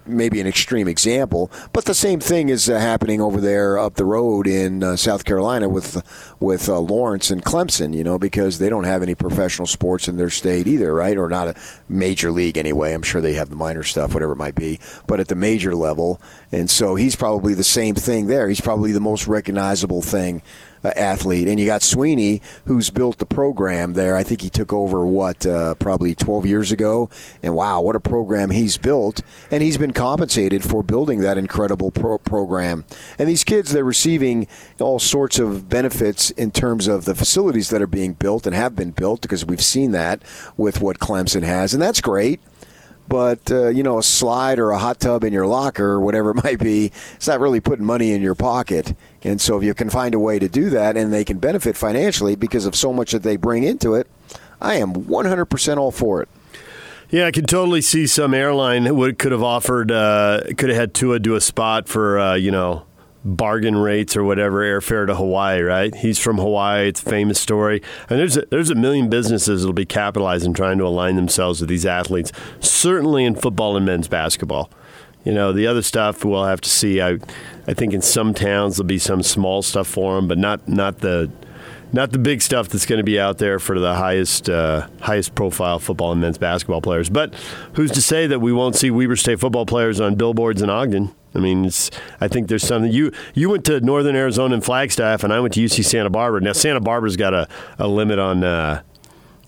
maybe an extreme example, but the same thing is uh, happening over there up the road in uh, South Carolina with with uh, Lawrence and Clemson. You know, because they don't have any professional sports in their state either, right? Or not a major league anyway. I'm sure they have the minor stuff, whatever it might be, but at the major level, and so he's probably the same thing there. He's probably the most recognizable thing athlete. And you got Swinney, who's built the program there. I think he took over, what, uh, probably 12 years ago. And wow, what a program he's built. And he's been compensated for building that incredible pro- program. And these kids, they're receiving all sorts of benefits in terms of the facilities that are being built and have been built because we've seen that with what Clemson has. And that's great but uh, you know a slide or a hot tub in your locker or whatever it might be it's not really putting money in your pocket and so if you can find a way to do that and they can benefit financially because of so much that they bring into it i am 100% all for it
Yeah, I can totally see some airline would could have offered, uh, could have had Tua do a spot for, uh, you know, bargain rates or whatever airfare to Hawaii. Right? He's from Hawaii. It's a famous story, and there's a, there's a million businesses that'll be capitalizing trying to align themselves with these athletes. Certainly in football and men's basketball. You know, the other stuff we'll have to see. I, I think in some towns there'll be some small stuff for them, but not not the not the big stuff that's going to be out there for the highest uh, highest profile football and men's basketball players. But who's to say that we won't see Weber State football players on billboards in Ogden? I mean, it's, I think there's something. You you went to Northern Arizona and Flagstaff, and I went to UC Santa Barbara. Now Santa Barbara's got a, a limit on. Uh,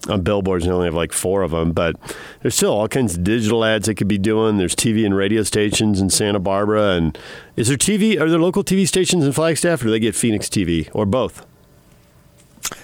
on billboards, and only have like four of them, but there's still all kinds of digital ads they could be doing. There's TV and radio stations in Santa Barbara, and is there TV? Are there local TV stations in Flagstaff, or do they get Phoenix TV, or both?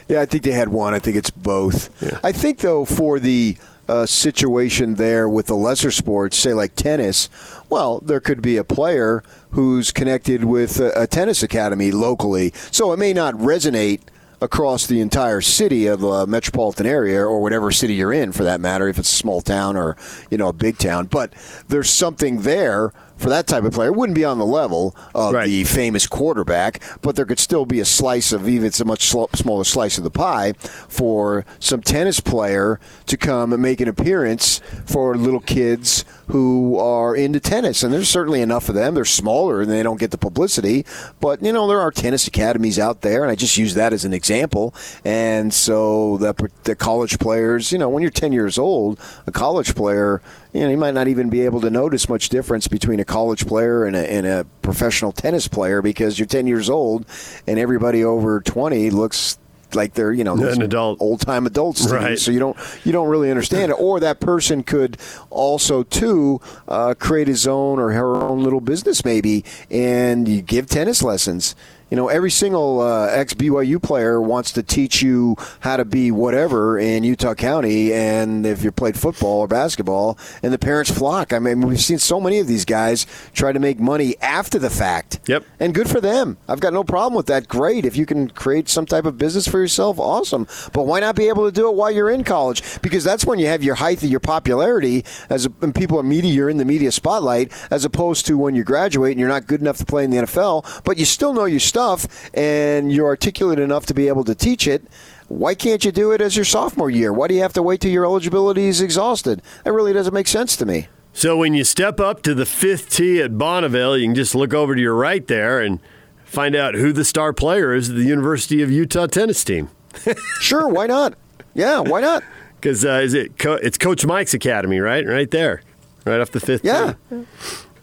Yeah, I think they had one. I think it's both. Yeah. I think though for the uh, situation there with the lesser sports, say like tennis, well, there could be a player who's connected with a, a tennis academy locally, so it may not resonate across the entire city of a metropolitan area or whatever city you're in for that matter if it's a small town or you know a big town. But there's something there for that type of player. It wouldn't be on the level of right. the famous quarterback, but there could still be a slice of even it's a much smaller slice of the pie for some tennis player to come and make an appearance for little kids who are into tennis. And there's certainly enough of them. They're smaller and they don't get the publicity, but you know there are tennis academies out there, and I just use that as an example. And so the, the college players, you know, when you're 10 years old, a college player you know, you might not even be able to notice much difference between a college player and a, and a professional tennis player because you're 10 years old and everybody over 20 looks like they're you know
an adult.
old time adults
right.
so you don't you don't really understand it. Or that person could also too uh, create his own or her own little business maybe and you give tennis lessons you know, every single uh, ex BYU player wants to teach you how to be whatever in Utah County, and if you played football or basketball, and the parents flock. I mean, we've seen so many of these guys try to make money after the fact.
Yep.
And good for them. I've got no problem with that. Great. If you can create some type of business for yourself, awesome. But why not be able to do it while you're in college? Because that's when you have your height of your popularity as a, and people are media, you're in the media spotlight, as opposed to when you graduate and you're not good enough to play in the NFL, but you still know your stuff stuff and you're articulate enough to be able to teach it, why can't you do it as your sophomore year? Why do you have to wait till your eligibility is exhausted? That really doesn't make sense to me.
So when you step up to the fifth tee at Bonneville, you can just look over to your right there and find out who the star player is of the University of Utah tennis team.
sure, why not? Yeah, why not?
Because uh, is it Co- it's Coach Mike's academy, right? Right there, right off the fifth.
Yeah.
Tee.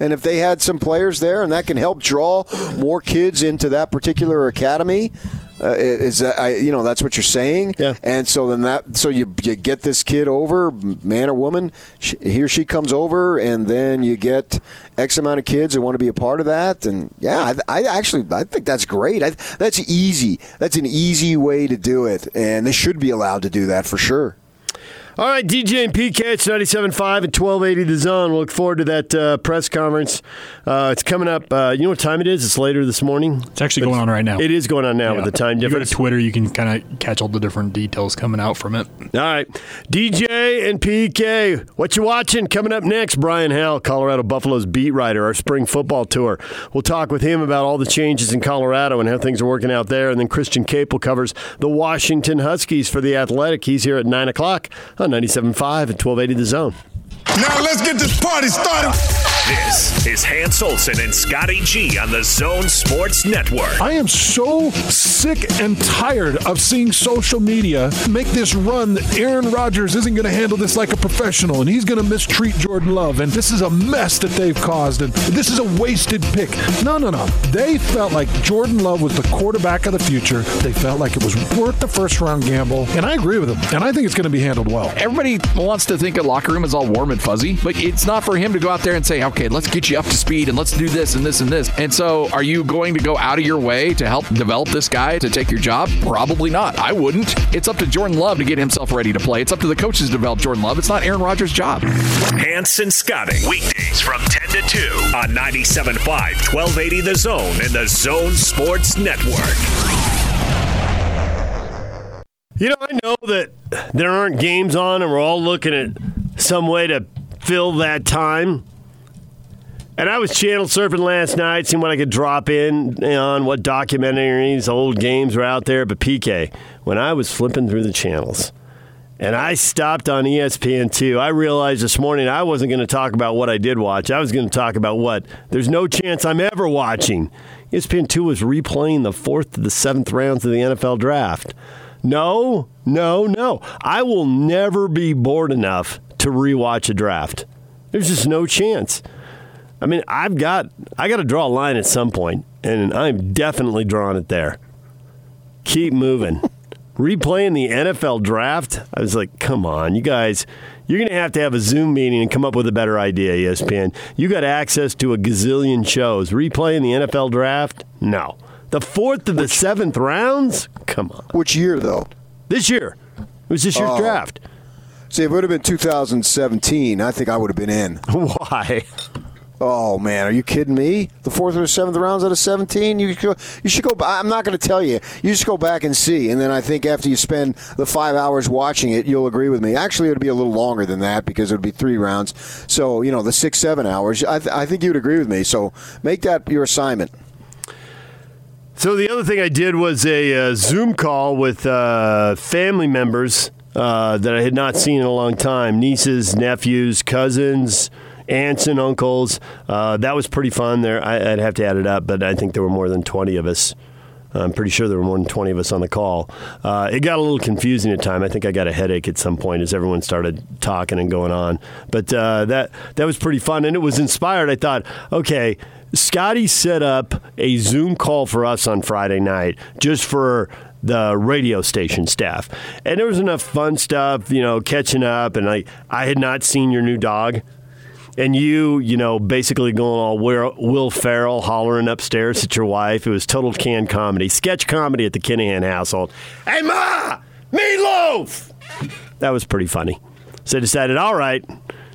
And if they had some players there, and that can help draw more kids into that particular academy, uh, is that I, you know that's what you're saying?
Yeah.
And so then that so you you get this kid over, man or woman, she, he or she comes over, and then you get X amount of kids who want to be a part of that. And yeah, I, I actually I think that's great. I, that's easy. That's an easy way to do it, and they should be allowed to do that for sure.
All right, DJ and PK, it's 97.5 and 1280 The Zone. We'll look forward to that uh, press conference. Uh, it's coming up. Uh, you know what time it is? It's later this morning.
It's actually going on right now.
It is going on now yeah. with the time difference.
You go to Twitter, you can kind of catch all the different details coming out from it.
All right. DJ and PK, what you watching? Coming up next, Brian Howell, Colorado Buffaloes beat writer, our spring football tour. We'll talk with him about all the changes in Colorado and how things are working out there. And then Christian Caple covers the Washington Huskies for the Athletic. He's here at 9 o'clock on 97.5 and 1280 The Zone.
Now let's get this party started.
This is Hans Olsen and Scotty G on the Zone Sports Network.
I am so sick and tired of seeing social media make this run that Aaron Rodgers isn't going to handle this like a professional and he's going to mistreat Jordan Love. And this is a mess that they've caused. And this is a wasted pick. No, no, no. They felt like Jordan Love was the quarterback of the future. They felt like it was worth the first round gamble. And I agree with them. And I think it's going to be handled well.
Everybody wants to think a locker room is all warm and fuzzy, but it's not for him to go out there and say, okay, let's get you up to speed and let's do this and this and this. And so, are you going to go out of your way to help develop this guy to take your job? Probably not. I wouldn't. It's up to Jordan Love to get himself ready to play. It's up to the coaches to develop Jordan Love. It's not Aaron Rodgers' job.
Hans and Scotty G, weekdays from 10 to 2 on 97.5, 1280 The Zone and the Zone Sports Network.
You know, I know that there aren't games on and we're all looking at some way to fill that time. And I was channel surfing last night, seeing what I could drop in on what documentaries, old games were out there. But PK, when I was flipping through the channels, and I stopped on E ESPN2. I realized this morning I wasn't going to talk about what I did watch. I was going to talk about what there's no chance I'm ever watching. E ESPN2 was replaying the fourth to the seventh rounds of the NFL draft. No, no, no. I will never be bored enough to rewatch a draft. There's just no chance. I mean, I've got I got to draw a line at some point, and I'm definitely drawing it there. Keep moving. Replaying the NFL draft, I was like, come on, you guys, you're going to have to have a Zoom meeting and come up with a better idea, ESPN. You got access to a gazillion shows. Replaying the NFL draft? No. The fourth to the seventh rounds? Come on.
Which year, though?
This year. It was this year's
Oh.
draft.
See, if it would have been 2017, I think I would have been in.
Why?
Oh man, are you kidding me? The fourth or seventh rounds out of 17, you should go, you should go. I'm not going to tell you. You just go back and see, and then I think after you spend the five hours watching it, you'll agree with me. Actually, it would be a little longer than that because it would be three rounds. So you know, the six seven hours. I, th- I think you'd agree with me. So make that your assignment.
So the other thing I did was a uh, Zoom call with uh, family members uh, that I had not seen in a long time: nieces, nephews, cousins, aunts, and uncles. Uh, that was pretty fun. There, I, I'd have to add it up, but I think there were more than twenty of us. I'm pretty sure there were more than 20 of us on the call. Uh, it got a little confusing at time. I think I got a headache at some point as everyone started talking and going on. But uh, that that was pretty fun, and it was inspired. I thought, okay, Scotty set up a Zoom call for us on Friday night just for the radio station staff, and there was enough fun stuff, you know, catching up. And I I had not seen your new dog and you, you know, basically going all Will Will Ferrell hollering upstairs at your wife. It was total canned comedy, sketch comedy at the Kinahan household. Hey, Ma, meatloaf. That was pretty funny. So I decided, all right.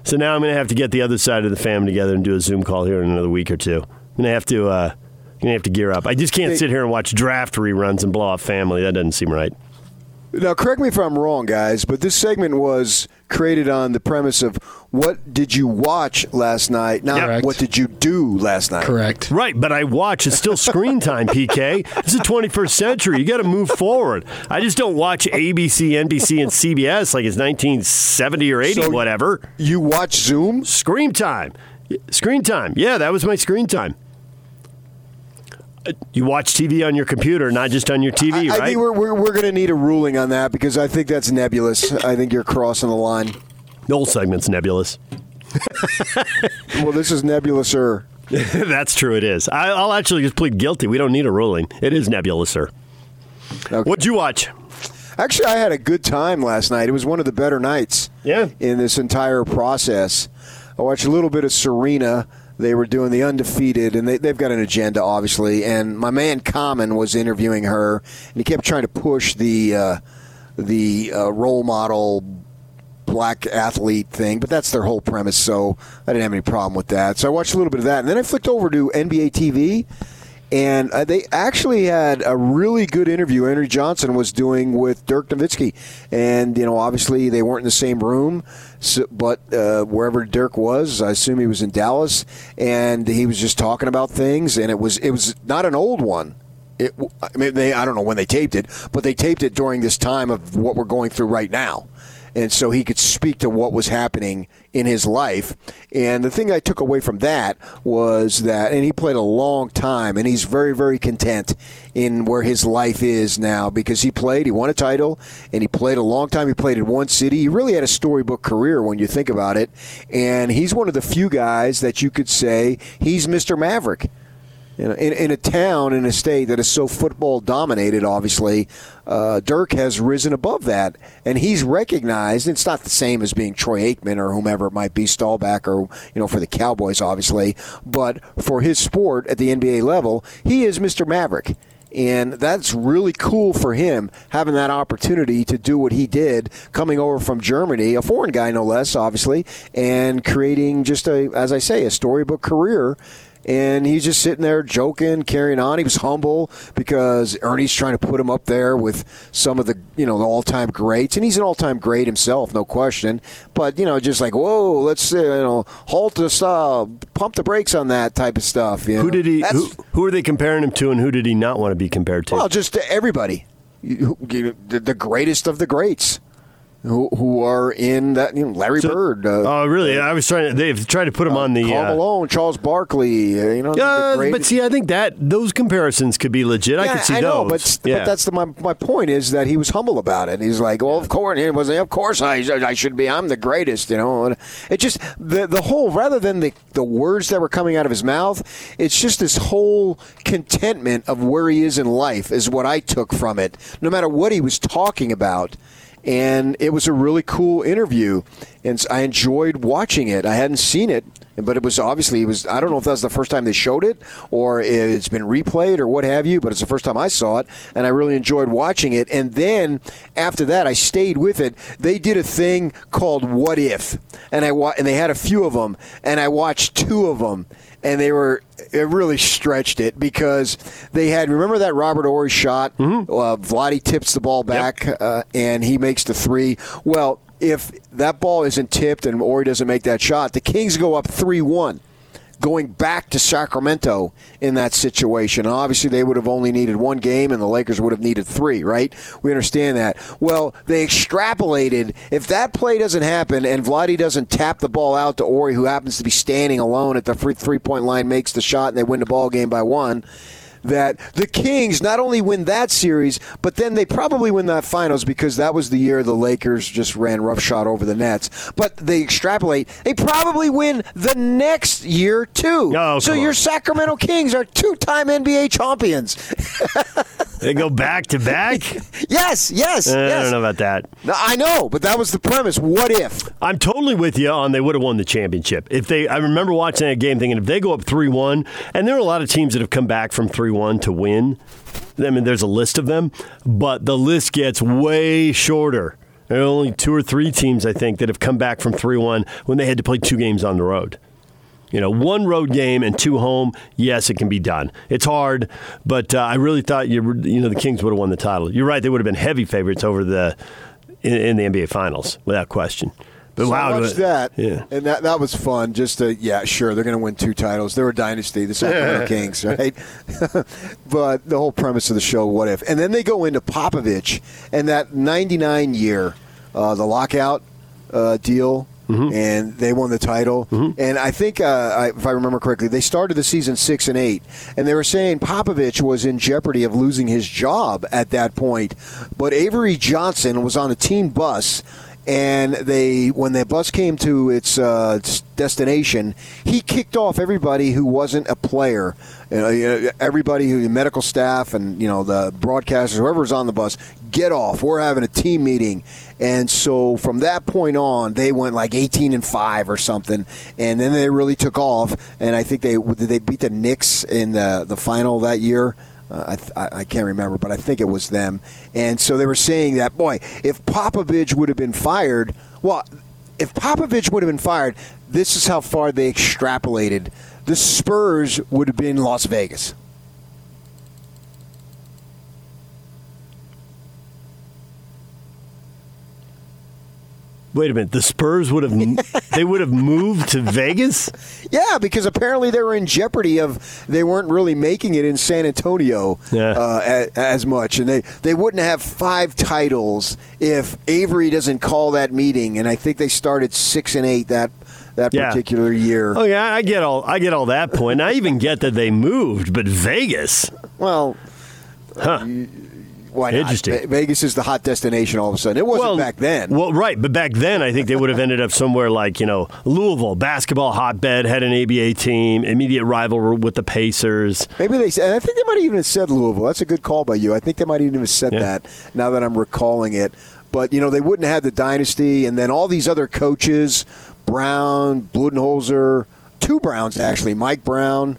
So now I'm going to have to get the other side of the family together and do a Zoom call here in another week or two. I'm going to have to, uh, I'm going to have to gear up. I just can't sit here and watch draft reruns and blow off family. That doesn't seem right.
Now, correct me if I'm wrong, guys, but this segment was created on the premise of what did you watch last night, not
Correct.
what did you do last night.
Correct.
Right, but I watch. It's still screen time, PK. This is the 21st century. You got to move forward. I just don't watch ABC, NBC, and CBS like it's 1970 or 80,
So-
whatever.
You watch Zoom?
Screen time. Screen time. Yeah, that was my screen time. Uh, You watch TV on your computer, not just on your TV,
I, I
right?
think we're, we're, we're going to need a ruling on that because I think that's nebulous. I think you're crossing the line.
The whole segment's nebulous.
Well, this is nebulouser.
That's true. It is. I, I'll actually just plead guilty. We don't need a ruling. It is nebulous, sir.
Okay.
What'd you watch?
Actually, I had a good time last night. It was one of the better nights
Yeah.
in this entire process. I watched a little bit of Serena. They were doing the undefeated, and they, they've got an agenda, obviously. And my man Common was interviewing her, and he kept trying to push the uh, the uh, role model black athlete thing, but that's their whole premise. So I didn't have any problem with that. So I watched a little bit of that, and then I flicked over to NBA TV, and uh, they actually had a really good interview. Ernie Johnson was doing with Dirk Nowitzki, and you know, obviously they weren't in the same room, so, but uh, wherever Dirk was, I assume he was in Dallas, and he was just talking about things, and it was it was not an old one. It, I mean, they I don't know when they taped it, but they taped it during this time of what we're going through right now and so he could speak to what was happening in his life. And the thing I took away from that was that, and he played a long time, and he's very, very content in where his life is now because he played, he won a title, and he played a long time. He played in one city. He really had a storybook career when you think about it. And he's one of the few guys that you could say he's Mr. Maverick. You know, in, in a town, in a state that is so football dominated, obviously, uh, Dirk has risen above that, and he's recognized. It's not the same as being Troy Aikman or whomever it might be, Staubach or you know, for the Cowboys, obviously. But for his sport at the NBA level, he is Mr. Maverick. And that's really cool for him having that opportunity to do what he did, coming over from Germany, a foreign guy no less, obviously, and creating just a, as I say, a storybook career and he's just sitting there joking, carrying on. He was humble because Ernie's trying to put him up there with some of the you know the all-time greats, and he's an all-time great himself, no question. But you know, just like whoa, let's uh, you know halt the stop, pump the brakes on that type of stuff. You know?
Who did he?
That's-
Who, who are they comparing him to, and who did he not want to be compared to?
Well, just to everybody, You- you- the the greatest of the greats. Who, who are in that? You know, Larry Bird. Uh,
oh, really? I was trying. To, they've tried to put him on the.
Carl
uh,
Malone, Charles Barkley. uh, You know,
Uh, but see, I think that those comparisons could be legit. I could see
know,
those.
but
yeah.
but that's the, my my point is that he was humble about it. He's like, well, of course, he was of course I I should be. I'm the greatest, you know. And it just the the whole rather than the the words that were coming out of his mouth, it's just this whole contentment of where he is in life is what I took from it. No matter what he was talking about. And it was a really cool interview, and I enjoyed watching it. I hadn't seen it, but it was obviously it was. I don't know if that was the first time they showed it or it's been replayed or what have you. But it's the first time I saw it, and I really enjoyed watching it. And then after that, I stayed with it. They did a thing called "What If," and I wa- and they had a few of them, and I watched two of them, and they were it really stretched it because they had remember that Robert Horry shot. Uh, Vlade tips the ball back, uh, and he makes the three. Well, if that ball isn't tipped and Horry doesn't make that shot, the Kings go up three one. Going back to Sacramento in that situation. Obviously, they would have only needed one game, and the Lakers would have needed three, right? We understand that. Well, they extrapolated if that play doesn't happen and Vlade doesn't tap the ball out to Horry, who happens to be standing alone at the three point line, makes the shot, and they win the ball game by one that the Kings not only win that series, but then they probably win that finals because that was the year the Lakers just ran roughshod over the Nets. But they extrapolate, they probably win the next year too.
Oh,
so your
on.
Sacramento Kings are two-time NBA champions.
they go back to back.
yes, yes,
Uh, I don't know about that.
No, I know, but that was the premise. What if?
I'm totally with you on they would have won the championship. If they I remember watching that game thinking if they go up 3-1 and there are a lot of teams that have come back from 3-1 to win. I mean there's a list of them, but the list gets way shorter. There are only two or three teams I think that have come back from 3-1 when they had to play two games on the road. You know, one road game and two home. Yes, it can be done. It's hard, but uh, I really thought you you know the Kings would have won the title. You're right; they would have been heavy favorites over the in, in the NBA Finals without question. But
So
wow,
that,
Yeah.
and that that was fun. Just to, yeah, sure, they're going to win two titles. They're a dynasty, the Sacramento Kings, right? but the whole premise of the show, what if? And then they go into Popovich and that '99 year, uh, the lockout uh, deal. And they won the title, and I think, uh, I, if I remember correctly, they started the season six and eight, and they were saying Popovich was in jeopardy of losing his job at that point. But Avery Johnson was on a team bus, and they when the bus came to its uh, destination, he kicked off everybody who wasn't a player. You know, everybody who the medical staff and you know the broadcasters, whoever's on the bus, get off. We're having a team meeting, and so from that point on, they went like eighteen and five or something, and then they really took off. And I think they did they beat the Knicks in the the final that year. Uh, I, can't remember, but I think it was them. And so they were saying that, boy, if Popovich would have been fired, well, if Popovich would have been fired, this is how far they extrapolated. The Spurs would have been Las Vegas.
Wait a minute. The Spurs would have they would have moved to Vegas.
Yeah, because apparently they were in jeopardy of they weren't really making it in San Antonio
Yeah.
uh, a- as much, and they they wouldn't have five titles if Avery doesn't call that meeting. And I think they started six and eight that that
Yeah.
particular year.
Oh yeah, I get all I get all that point. I even get that they moved, but Vegas.
Well,
Huh.
Why?
Interesting.
Ve- Vegas is the hot destination all of a sudden. It wasn't
well,
back then.
Well, right, but back then I think they would have ended up somewhere like you know Louisville, basketball hotbed, had an ABA team, immediate rival with the Pacers.
Maybe they said. I think they might have even said Louisville. That's a good call by you. I think they might even have said
Yeah.
that. Now that I'm recalling it, but you know they wouldn't have had the dynasty, and then all these other coaches, Brown, Budenholzer, two Browns actually, Mike Brown,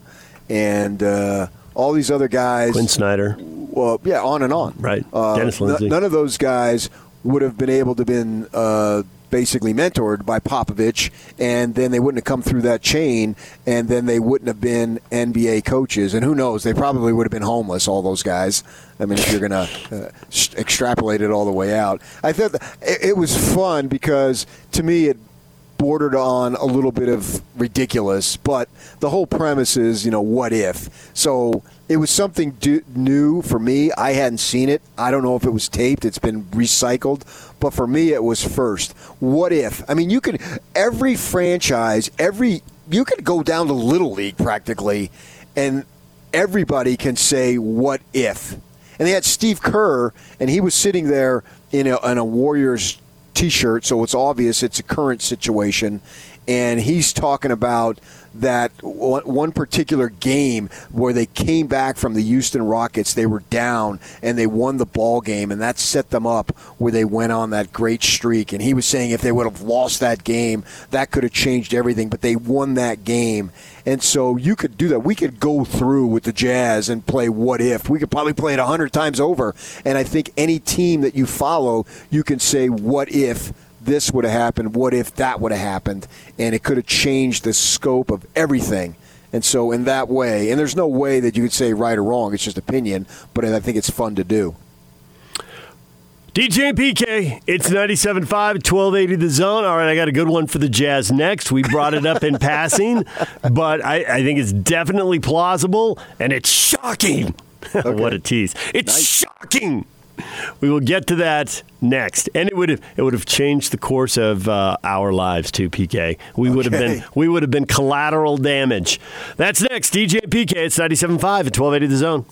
and uh, all these other guys.
Quin Snyder.
Well, yeah, on and on.
Right.
Uh,
Dennis
n-
Lindsey.
none of those guys would have been able to been uh, basically mentored by Popovich, and then they wouldn't have come through that chain, and then they wouldn't have been NBA coaches. And who knows? They probably would have been homeless, all those guys. I mean, if you're going to uh, extrapolate it all the way out, I thought it, it was fun because to me it bordered on a little bit of ridiculous, but the whole premise is, you know, what if? So it was something do- new for me. I hadn't seen it. I don't know if it was taped. It's been recycled, but for me, it was first. What if? I mean, you could every franchise, every you could go down to little league practically, and everybody can say what if. And they had Steve Kerr, and he was sitting there in a, in a Warriors T-shirt, so it's obvious it's a current situation. And he's talking about that one particular game where they came back from the Houston Rockets, they were down and they won the ball game, and that set them up where they went on that great streak. And he was saying if they would have lost that game, that could have changed everything. But they won that game, and so you could do that. We could go through with the Jazz and play what if. We could probably play it a hundred times over. And I think any team that you follow, you can say what if this would have happened? What if that would have happened? And it could have changed the scope of everything. And so, in that way, and there's no way that you could say right or wrong, it's just opinion, but I think it's fun to do.
DJ and PK, it's 97.5, 1280 the zone. All right, I got a good one for the Jazz next. We brought it up in passing, but I, I, think it's definitely plausible, and it's shocking. Okay. what a tease. It's nice. shocking we will get to that next, and it would have it would have changed the course of uh, our lives too. PK, we okay. would have been we would have been collateral damage. That's next. DJ PK. It's 97.5 at twelve eighty the zone.